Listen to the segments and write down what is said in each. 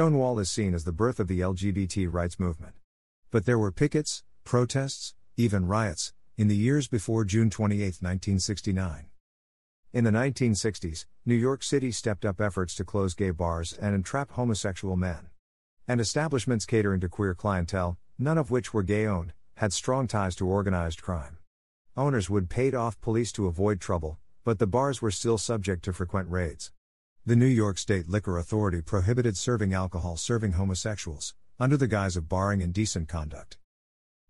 Stonewall is seen as the birth of the LGBT rights movement. But there were pickets, protests, even riots, in the years before June 28, 1969. In the 1960s, New York City stepped up efforts to close gay bars and entrap homosexual men. And establishments catering to queer clientele, none of which were gay owned, had strong ties to organized crime. Owners would paid off police to avoid trouble, but the bars were still subject to frequent raids. The New York State Liquor Authority prohibited serving alcohol serving homosexuals, under the guise of barring indecent conduct.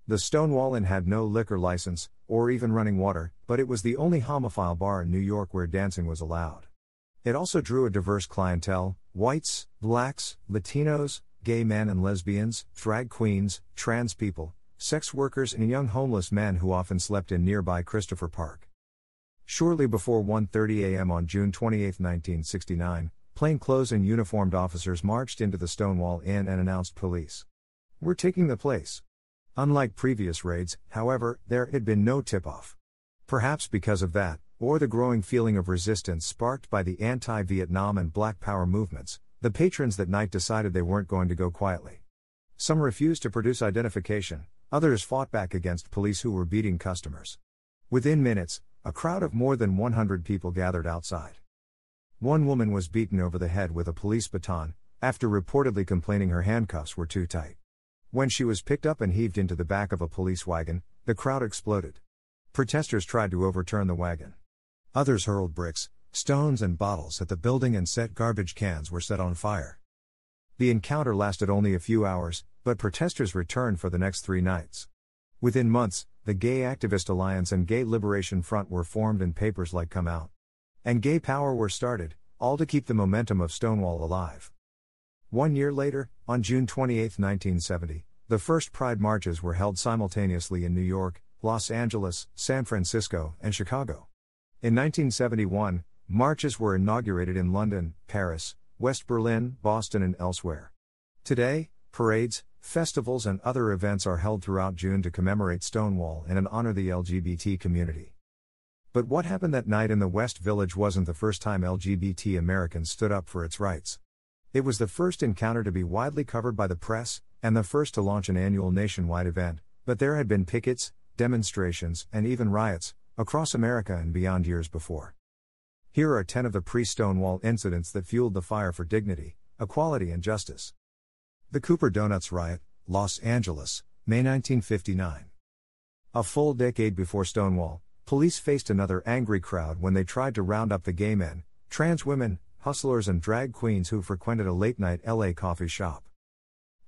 The Stonewall Inn had no liquor license, or even running water, but it was the only homophile bar in New York where dancing was allowed. It also drew a diverse clientele whites, blacks, Latinos, gay men and lesbians, drag queens, trans people, sex workers, and young homeless men who often slept in nearby Christopher Park. Shortly before 1:30 a.m. on June 28, 1969, plainclothes and uniformed officers marched into the Stonewall Inn and announced police. We're taking the place. Unlike previous raids, however, there had been no tip off. Perhaps because of that, or the growing feeling of resistance sparked by the anti Vietnam and Black Power movements, the patrons that night decided they weren't going to go quietly. Some refused to produce identification, others fought back against police who were beating customers. Within minutes, a crowd of more than 100 people gathered outside. One woman was beaten over the head with a police baton, after reportedly complaining her handcuffs were too tight. When she was picked up and heaved into the back of a police wagon, the crowd exploded. Protesters tried to overturn the wagon. Others hurled bricks, stones, and bottles at the building and set garbage cans were set on fire. The encounter lasted only a few hours, but protesters returned for the next three nights. Within months, the Gay Activist Alliance and Gay Liberation Front were formed and papers like Come Out. And Gay Power were started, all to keep the momentum of Stonewall alive. One year later, on June 28, 1970, the first Pride marches were held simultaneously in New York, Los Angeles, San Francisco, and Chicago. In 1971, marches were inaugurated in London, Paris, West Berlin, Boston, and elsewhere. Today, parades, Festivals and other events are held throughout June to commemorate Stonewall and honor the LGBT community. But what happened that night in the West Village wasn't the first time LGBT Americans stood up for its rights. It was the first encounter to be widely covered by the press, and the first to launch an annual nationwide event, but there had been pickets, demonstrations, and even riots, across America and beyond years before. Here are 10 of the pre Stonewall incidents that fueled the fire for dignity, equality, and justice. The Cooper Donuts Riot, Los Angeles, May 1959. A full decade before Stonewall, police faced another angry crowd when they tried to round up the gay men, trans women, hustlers, and drag queens who frequented a late night LA coffee shop.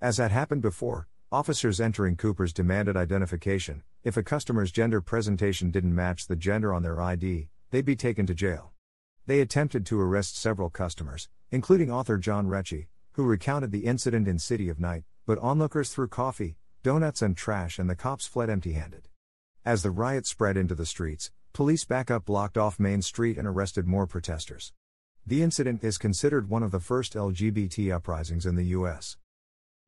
As had happened before, officers entering Cooper's demanded identification. If a customer's gender presentation didn't match the gender on their ID, they'd be taken to jail. They attempted to arrest several customers, including author John Rechy, who recounted the incident in City of Night, but onlookers threw coffee, donuts, and trash, and the cops fled empty handed. As the riot spread into the streets, police backup blocked off Main Street and arrested more protesters. The incident is considered one of the first LGBT uprisings in the U.S.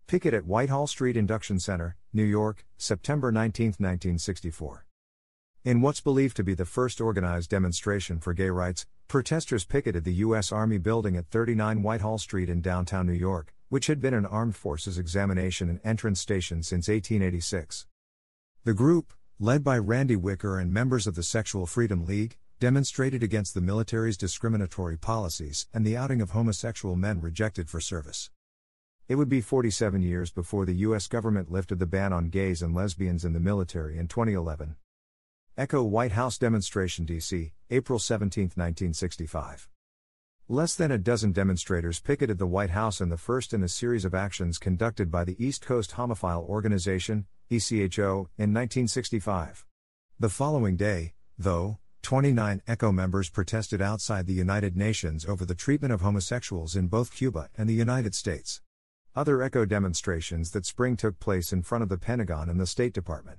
Picket at Whitehall Street Induction Center, New York, September 19, 1964. In what's believed to be the first organized demonstration for gay rights, protesters picketed the U.S. Army building at 39 Whitehall Street in downtown New York, which had been an armed forces examination and entrance station since 1886. The group, led by Randy Wicker and members of the Sexual Freedom League, demonstrated against the military's discriminatory policies and the outing of homosexual men rejected for service. It would be 47 years before the U.S. government lifted the ban on gays and lesbians in the military in 2011. Echo White House demonstration DC, April 17, 1965. Less than a dozen demonstrators picketed the White House in the first in a series of actions conducted by the East Coast Homophile Organization, ECHO, in 1965. The following day, though, 29 ECHO members protested outside the United Nations over the treatment of homosexuals in both Cuba and the United States. Other ECHO demonstrations that spring took place in front of the Pentagon and the State Department.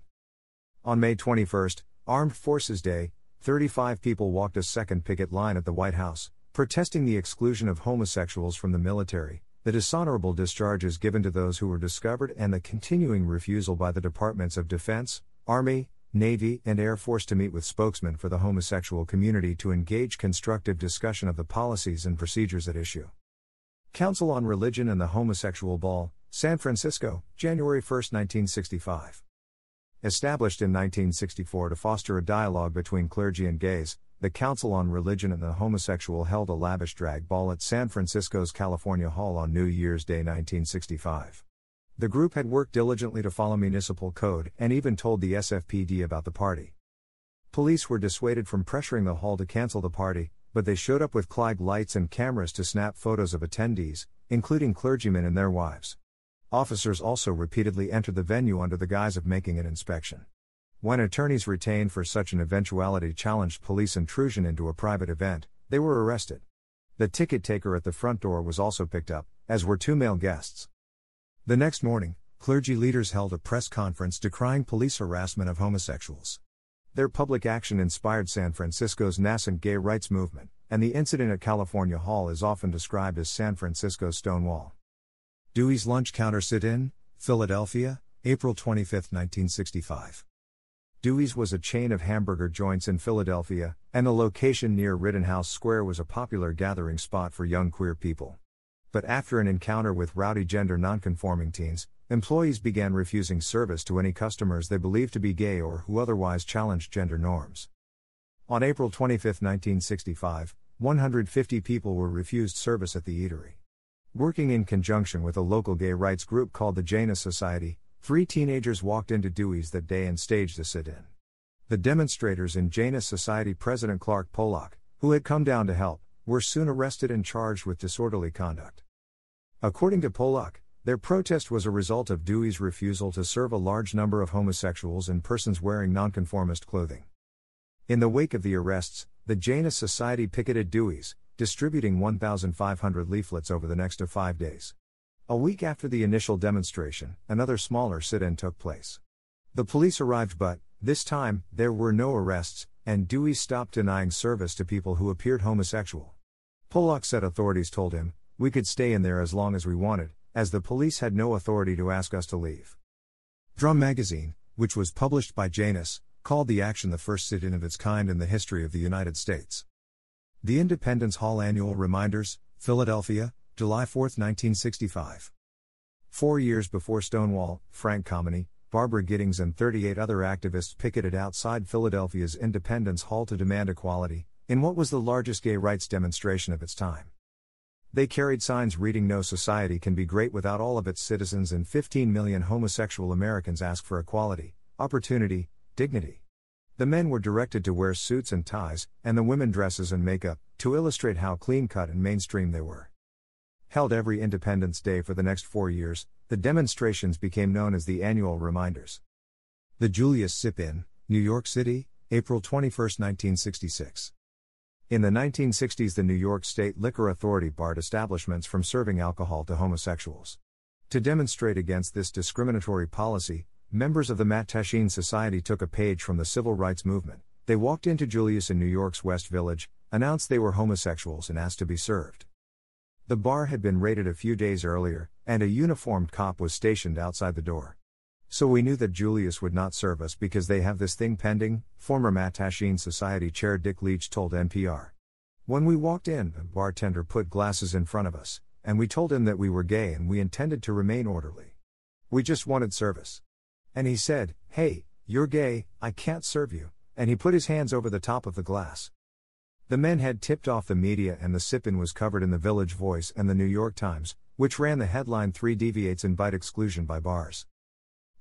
On May 21, Armed Forces Day, 35 people walked a second picket line at the White House, protesting the exclusion of homosexuals from the military, the dishonorable discharges given to those who were discovered, and the continuing refusal by the Departments of Defense, Army, Navy, and Air Force to meet with spokesmen for the homosexual community to engage constructive discussion of the policies and procedures at issue. Council on Religion and the Homosexual Ball, San Francisco, January 1, 1965. Established in 1964 to foster a dialogue between clergy and gays, the Council on Religion and the Homosexual held a lavish drag ball at San Francisco's California Hall on New Year's Day 1965. The group had worked diligently to follow municipal code and even told the SFPD about the party. Police were dissuaded from pressuring the hall to cancel the party, but they showed up with Klieg lights and cameras to snap photos of attendees, including clergymen and their wives. Officers also repeatedly entered the venue under the guise of making an inspection. When attorneys retained for such an eventuality challenged police intrusion into a private event, they were arrested. The ticket taker at the front door was also picked up, as were two male guests. The next morning, clergy leaders held a press conference decrying police harassment of homosexuals. Their public action inspired San Francisco's nascent gay rights movement, and the incident at California Hall is often described as San Francisco's Stonewall. Dewey's Lunch Counter Sit In, Philadelphia, April 25, 1965. Dewey's was a chain of hamburger joints in Philadelphia, and the location near Rittenhouse Square was a popular gathering spot for young queer people. But after an encounter with rowdy gender nonconforming teens, employees began refusing service to any customers they believed to be gay or who otherwise challenged gender norms. On April 25, 1965, 150 people were refused service at the eatery. Working in conjunction with a local gay rights group called the Janus Society, three teenagers walked into Dewey's that day and staged a sit in. The demonstrators and Janus Society President Clark Polak, who had come down to help, were soon arrested and charged with disorderly conduct. According to Polak, their protest was a result of Dewey's refusal to serve a large number of homosexuals and persons wearing nonconformist clothing. In the wake of the arrests, the Janus Society picketed Dewey's, distributing 1,500 leaflets over the next of five days. A week after the initial demonstration, another smaller sit in took place. The police arrived, but, this time, there were no arrests, and Dewey stopped denying service to people who appeared homosexual. Polak said authorities told him, we could stay in there as long as we wanted, as the police had no authority to ask us to leave. Drum magazine, which was published by Janus, called the action the first sit in of its kind in the history of the United States. The Independence Hall Annual Reminders, Philadelphia, July 4, 1965. Four years before Stonewall, Frank Kameny, Barbara Gittings, and 38 other activists picketed outside Philadelphia's Independence Hall to demand equality, in what was the largest gay rights demonstration of its time. They carried signs reading No society can be great without all of its citizens, and 15 million homosexual Americans ask for equality, opportunity, dignity. The men were directed to wear suits and ties, and the women dresses and makeup, to illustrate how clean cut and mainstream they were. Held every Independence Day for the next four years, the demonstrations became known as the annual reminders. The Julius Sip In, New York City, April 21, 1966. In the 1960s, the New York State Liquor Authority barred establishments from serving alcohol to homosexuals. To demonstrate against this discriminatory policy, Members of the Mattachine Society took a page from the civil rights movement. They walked into Julius in New York's West Village, announced they were homosexuals, and asked to be served. The bar had been raided a few days earlier, and a uniformed cop was stationed outside the door. So we knew that Julius would not serve us because they have this thing pending, former Mattachine Society Chair Dick Leitsch told NPR. When we walked in, the bartender put glasses in front of us, and we told him that we were gay and we intended to remain orderly. We just wanted service. And he said, Hey, you're gay, I can't serve you, and he put his hands over the top of the glass. The men had tipped off the media, and the sip-in was covered in the Village Voice and the New York Times, which ran the headline Three Deviates Invite Exclusion by Bars.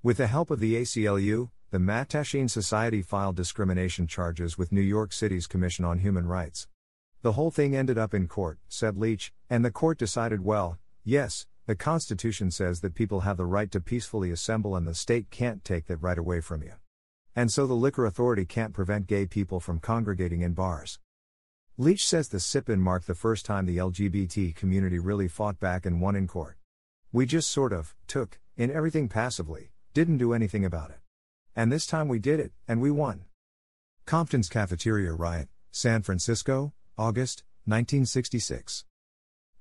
With the help of the ACLU, the Mattachine Society filed discrimination charges with New York City's Commission on Human Rights. The whole thing ended up in court, said Leitsch, and the court decided well, yes, the Constitution says that people have the right to peacefully assemble and the state can't take that right away from you. And so the liquor authority can't prevent gay people from congregating in bars. Leitsch says the sip in marked the first time the LGBT community really fought back and won in court. We just sort of took in everything passively, didn't do anything about it. And this time we did it, and we won. Compton's Cafeteria Riot, San Francisco, August, 1966.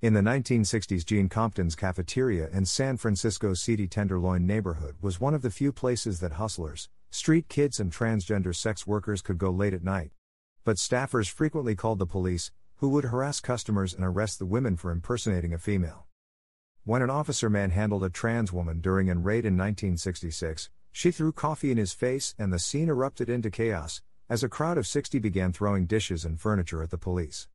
In the 1960s, Gene Compton's cafeteria in San Francisco's seedy Tenderloin neighborhood was one of the few places that hustlers, street kids, and transgender sex workers could go late at night. But staffers frequently called the police, who would harass customers and arrest the women for impersonating a female. When an officer manhandled a trans woman during an raid in 1966, she threw coffee in his face and the scene erupted into chaos, as a crowd of 60 began throwing dishes and furniture at the police.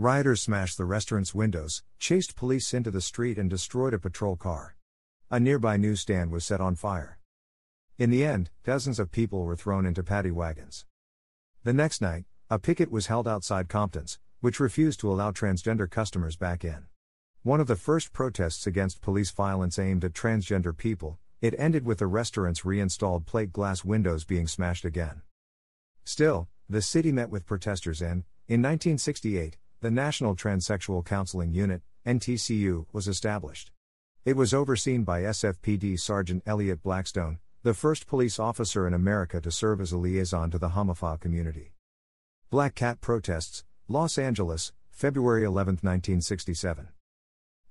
Rioters smashed the restaurant's windows, chased police into the street, and destroyed a patrol car. A nearby newsstand was set on fire. In the end, dozens of people were thrown into paddy wagons. The next night, a picket was held outside Compton's, which refused to allow transgender customers back in. One of the first protests against police violence aimed at transgender people, it ended with the restaurant's reinstalled plate glass windows being smashed again. Still, the city met with protesters and, in 1968, the National Transsexual Counseling Unit, NTCU, was established. It was overseen by SFPD Sergeant Elliot Blackstone, the first police officer in America to serve as a liaison to the homophile community. Black Cat protests, Los Angeles, February 11, 1967.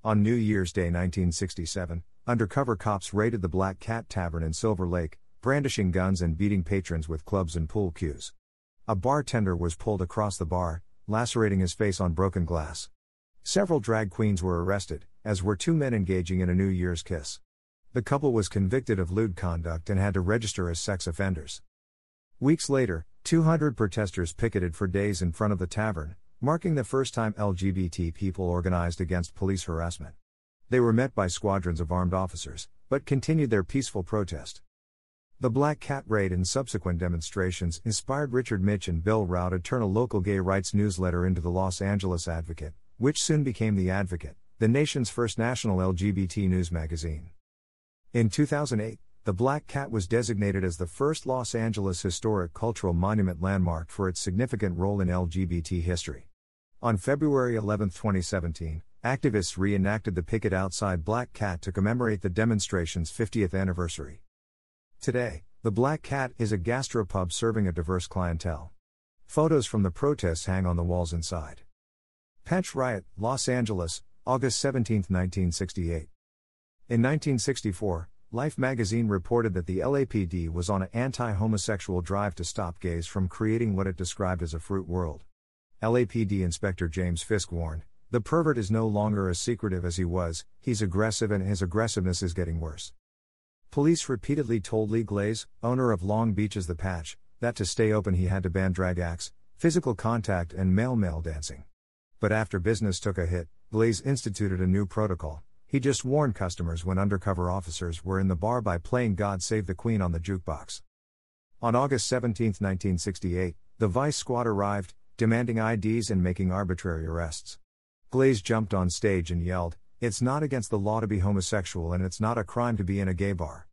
On New Year's Day 1967, undercover cops raided the Black Cat Tavern in Silver Lake, brandishing guns and beating patrons with clubs and pool cues. A bartender was pulled across the bar, lacerating his face on broken glass. Several drag queens were arrested, as were two men engaging in a New Year's kiss. The couple was convicted of lewd conduct and had to register as sex offenders. Weeks later, 200 protesters picketed for days in front of the tavern, marking the first time LGBT people organized against police harassment. They were met by squadrons of armed officers, but continued their peaceful protest. The Black Cat Raid and subsequent demonstrations inspired Richard Mitch and Bill Rau to turn a local gay rights newsletter into the Los Angeles Advocate, which soon became The Advocate, the nation's first national LGBT news magazine. In 2008, the Black Cat was designated as the first Los Angeles Historic Cultural Monument landmark for its significant role in LGBT history. On February 11, 2017, activists reenacted the picket outside Black Cat to commemorate the demonstration's 50th anniversary. Today, the Black Cat is a gastropub serving a diverse clientele. Photos from the protests hang on the walls inside. Patch Riot, Los Angeles, August 17, 1968. In 1964, Life magazine reported that the LAPD was on an anti homosexual drive to stop gays from creating what it described as a fruit world. LAPD Inspector James Fisk warned The pervert is no longer as secretive as he was, he's aggressive and his aggressiveness is getting worse. Police repeatedly told Lee Glaze, owner of Long Beach's The Patch, that to stay open he had to ban drag acts, physical contact, and male male dancing. But after business took a hit, Glaze instituted a new protocol he just warned customers when undercover officers were in the bar by playing God Save the Queen on the jukebox. On August 17, 1968, the vice squad arrived, demanding IDs and making arbitrary arrests. Glaze jumped on stage and yelled, It's not against the law to be homosexual and it's not a crime to be in a gay bar.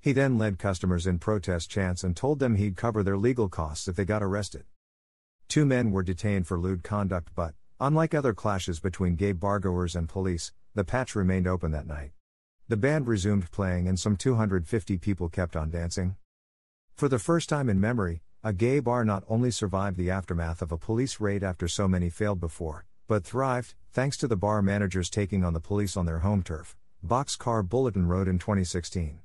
He then led customers in protest chants and told them he'd cover their legal costs if they got arrested. Two men were detained for lewd conduct, but, unlike other clashes between gay bargoers and police, the patch remained open that night. The band resumed playing and some 250 people kept on dancing. For the first time in memory, a gay bar not only survived the aftermath of a police raid after so many failed before, but thrived, thanks to the bar managers taking on the police on their home turf, Boxcar Bulletin Road in 2016.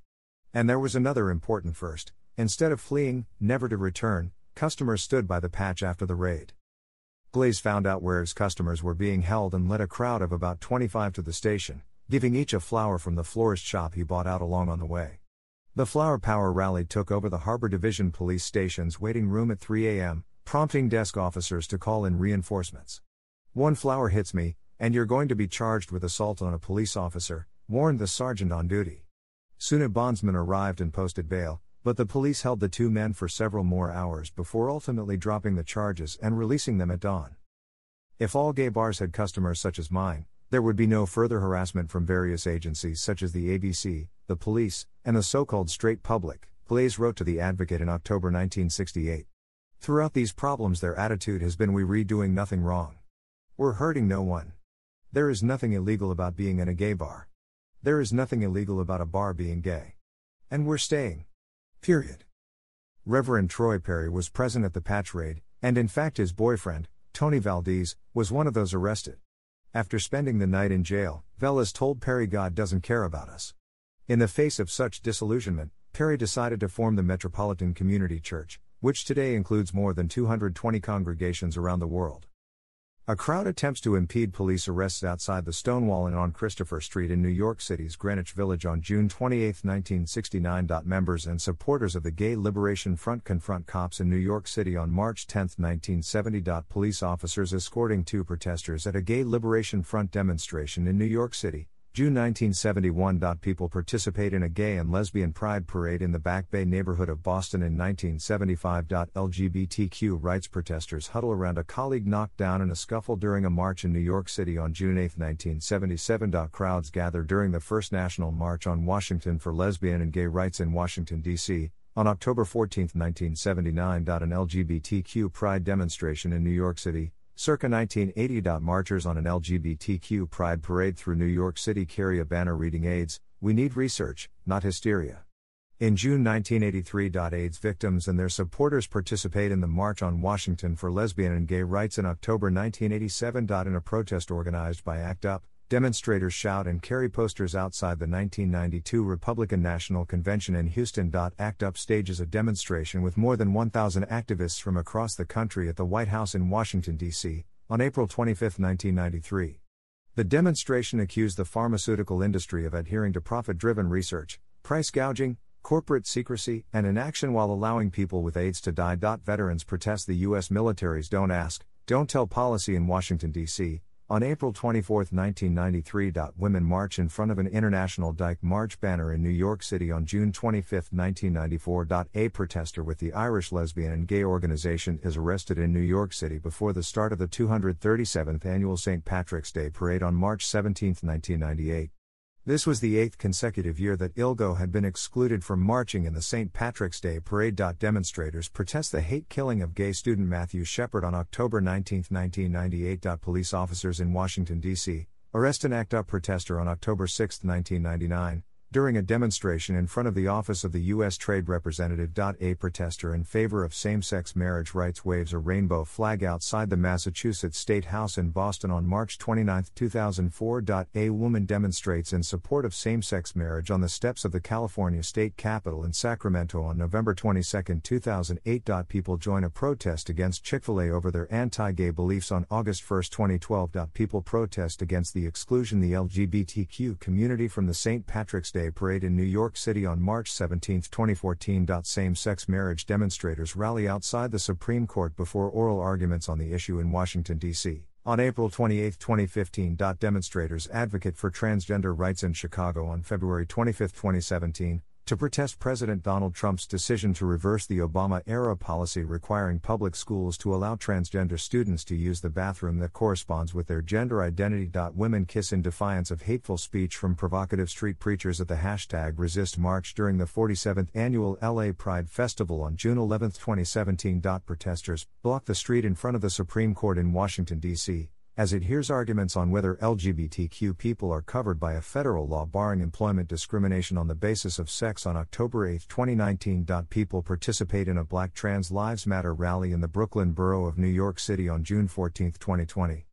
And there was another important first instead of fleeing, never to return, customers stood by the patch after the raid. Glaze found out where his customers were being held and led a crowd of about 25 to the station, giving each a flower from the florist shop he bought out along on the way. The Flower Power rally took over the Harbor Division police station's waiting room at 3 a.m., prompting desk officers to call in reinforcements. One flower hits me, and you're going to be charged with assault on a police officer, warned the sergeant on duty. Soon a bondsman arrived and posted bail, but the police held the two men for several more hours before ultimately dropping the charges and releasing them at dawn. If all gay bars had customers such as mine, there would be no further harassment from various agencies such as the ABC, the police, and the so called straight public, Glaze wrote to The Advocate in October 1968. Throughout these problems, their attitude has been we read doing nothing wrong. We're hurting no one. There is nothing illegal about being in a gay bar. There is nothing illegal about a bar being gay. And we're staying. Period. Reverend Troy Perry was present at the patch raid, and in fact his boyfriend, Tony Valdez, was one of those arrested. After spending the night in jail, Valdez told Perry God doesn't care about us. In the face of such disillusionment, Perry decided to form the Metropolitan Community Church, which today includes more than 220 congregations around the world. A crowd attempts to impede police arrests outside the Stonewall Inn on Christopher Street in New York City's Greenwich Village on June 28, 1969. Members and supporters of the Gay Liberation Front confront cops in New York City on March 10, 1970. Police officers escorting two protesters at a Gay Liberation Front demonstration in New York City. June 1971. People participate in a gay and lesbian pride parade in the Back Bay neighborhood of Boston in 1975. LGBTQ rights protesters huddle around a colleague knocked down in a scuffle during a march in New York City on June 8, 1977. Crowds gather during the first National March on Washington for Lesbian and Gay Rights in Washington, D.C. On October 14, 1979. An LGBTQ pride demonstration in New York City. Circa 1980. Marchers on an LGBTQ pride parade through New York City carry a banner reading AIDS, We Need Research, Not Hysteria. In June 1983. AIDS victims and their supporters participate in the March on Washington for Lesbian and Gay Rights in October 1987. In a protest organized by ACT UP, Demonstrators shout and carry posters outside the 1992 Republican National Convention in Houston. ACT UP stages a demonstration with more than 1,000 activists from across the country at the White House in Washington, D.C., on April 25, 1993. The demonstration accused the pharmaceutical industry of adhering to profit driven research, price gouging, corporate secrecy, and inaction while allowing people with AIDS to die. Veterans protest the U.S. military's Don't Ask, Don't Tell policy in Washington, D.C., on April 24, 1993, women march in front of an International Dyke March banner in New York City on June 25, 1994. A protester with the Irish Lesbian and Gay Organization is arrested in New York City before the start of the 237th annual St. Patrick's Day parade on March 17, 1998. This was the eighth consecutive year that ILGO had been excluded from marching in the St. Patrick's Day parade. Demonstrators protest the hate killing of gay student Matthew Shepard on October 19, 1998. Police officers in Washington, D.C. arrest an ACT UP protester on October 6, 1999 during a demonstration in front of the office of the U.S. Trade Representative. A protester in favor of same sex marriage rights waves a rainbow flag outside the Massachusetts State House in Boston on March 29, 2004. A woman demonstrates in support of same sex marriage on the steps of the California State Capitol in Sacramento on November 22, 2008. People join a protest against Chick fil A over their anti gay beliefs on August 1, 2012. People protest against the exclusion the LGBTQ community from the St. Patrick's Day Day parade in New York City on March 17, 2014. Same sex marriage demonstrators rally outside the Supreme Court before oral arguments on the issue in Washington, D.C. On April 28, 2015. Demonstrators advocate for transgender rights in Chicago on February 25, 2017 to protest President Donald Trump's decision to reverse the Obama era policy requiring public schools to allow transgender students to use the bathroom that corresponds with their gender identity. Women kiss in defiance of hateful speech from provocative street preachers at the hashtag Resist March during the 47th annual LA Pride Festival on June 11, 2017. Protesters block the street in front of the Supreme Court in Washington, D.C as it hears arguments on whether LGBTQ people are covered by a federal law barring employment discrimination on the basis of sex on October 8, 2019. People participate in a Black Trans Lives Matter rally in the Brooklyn borough of New York City on June 14, 2020.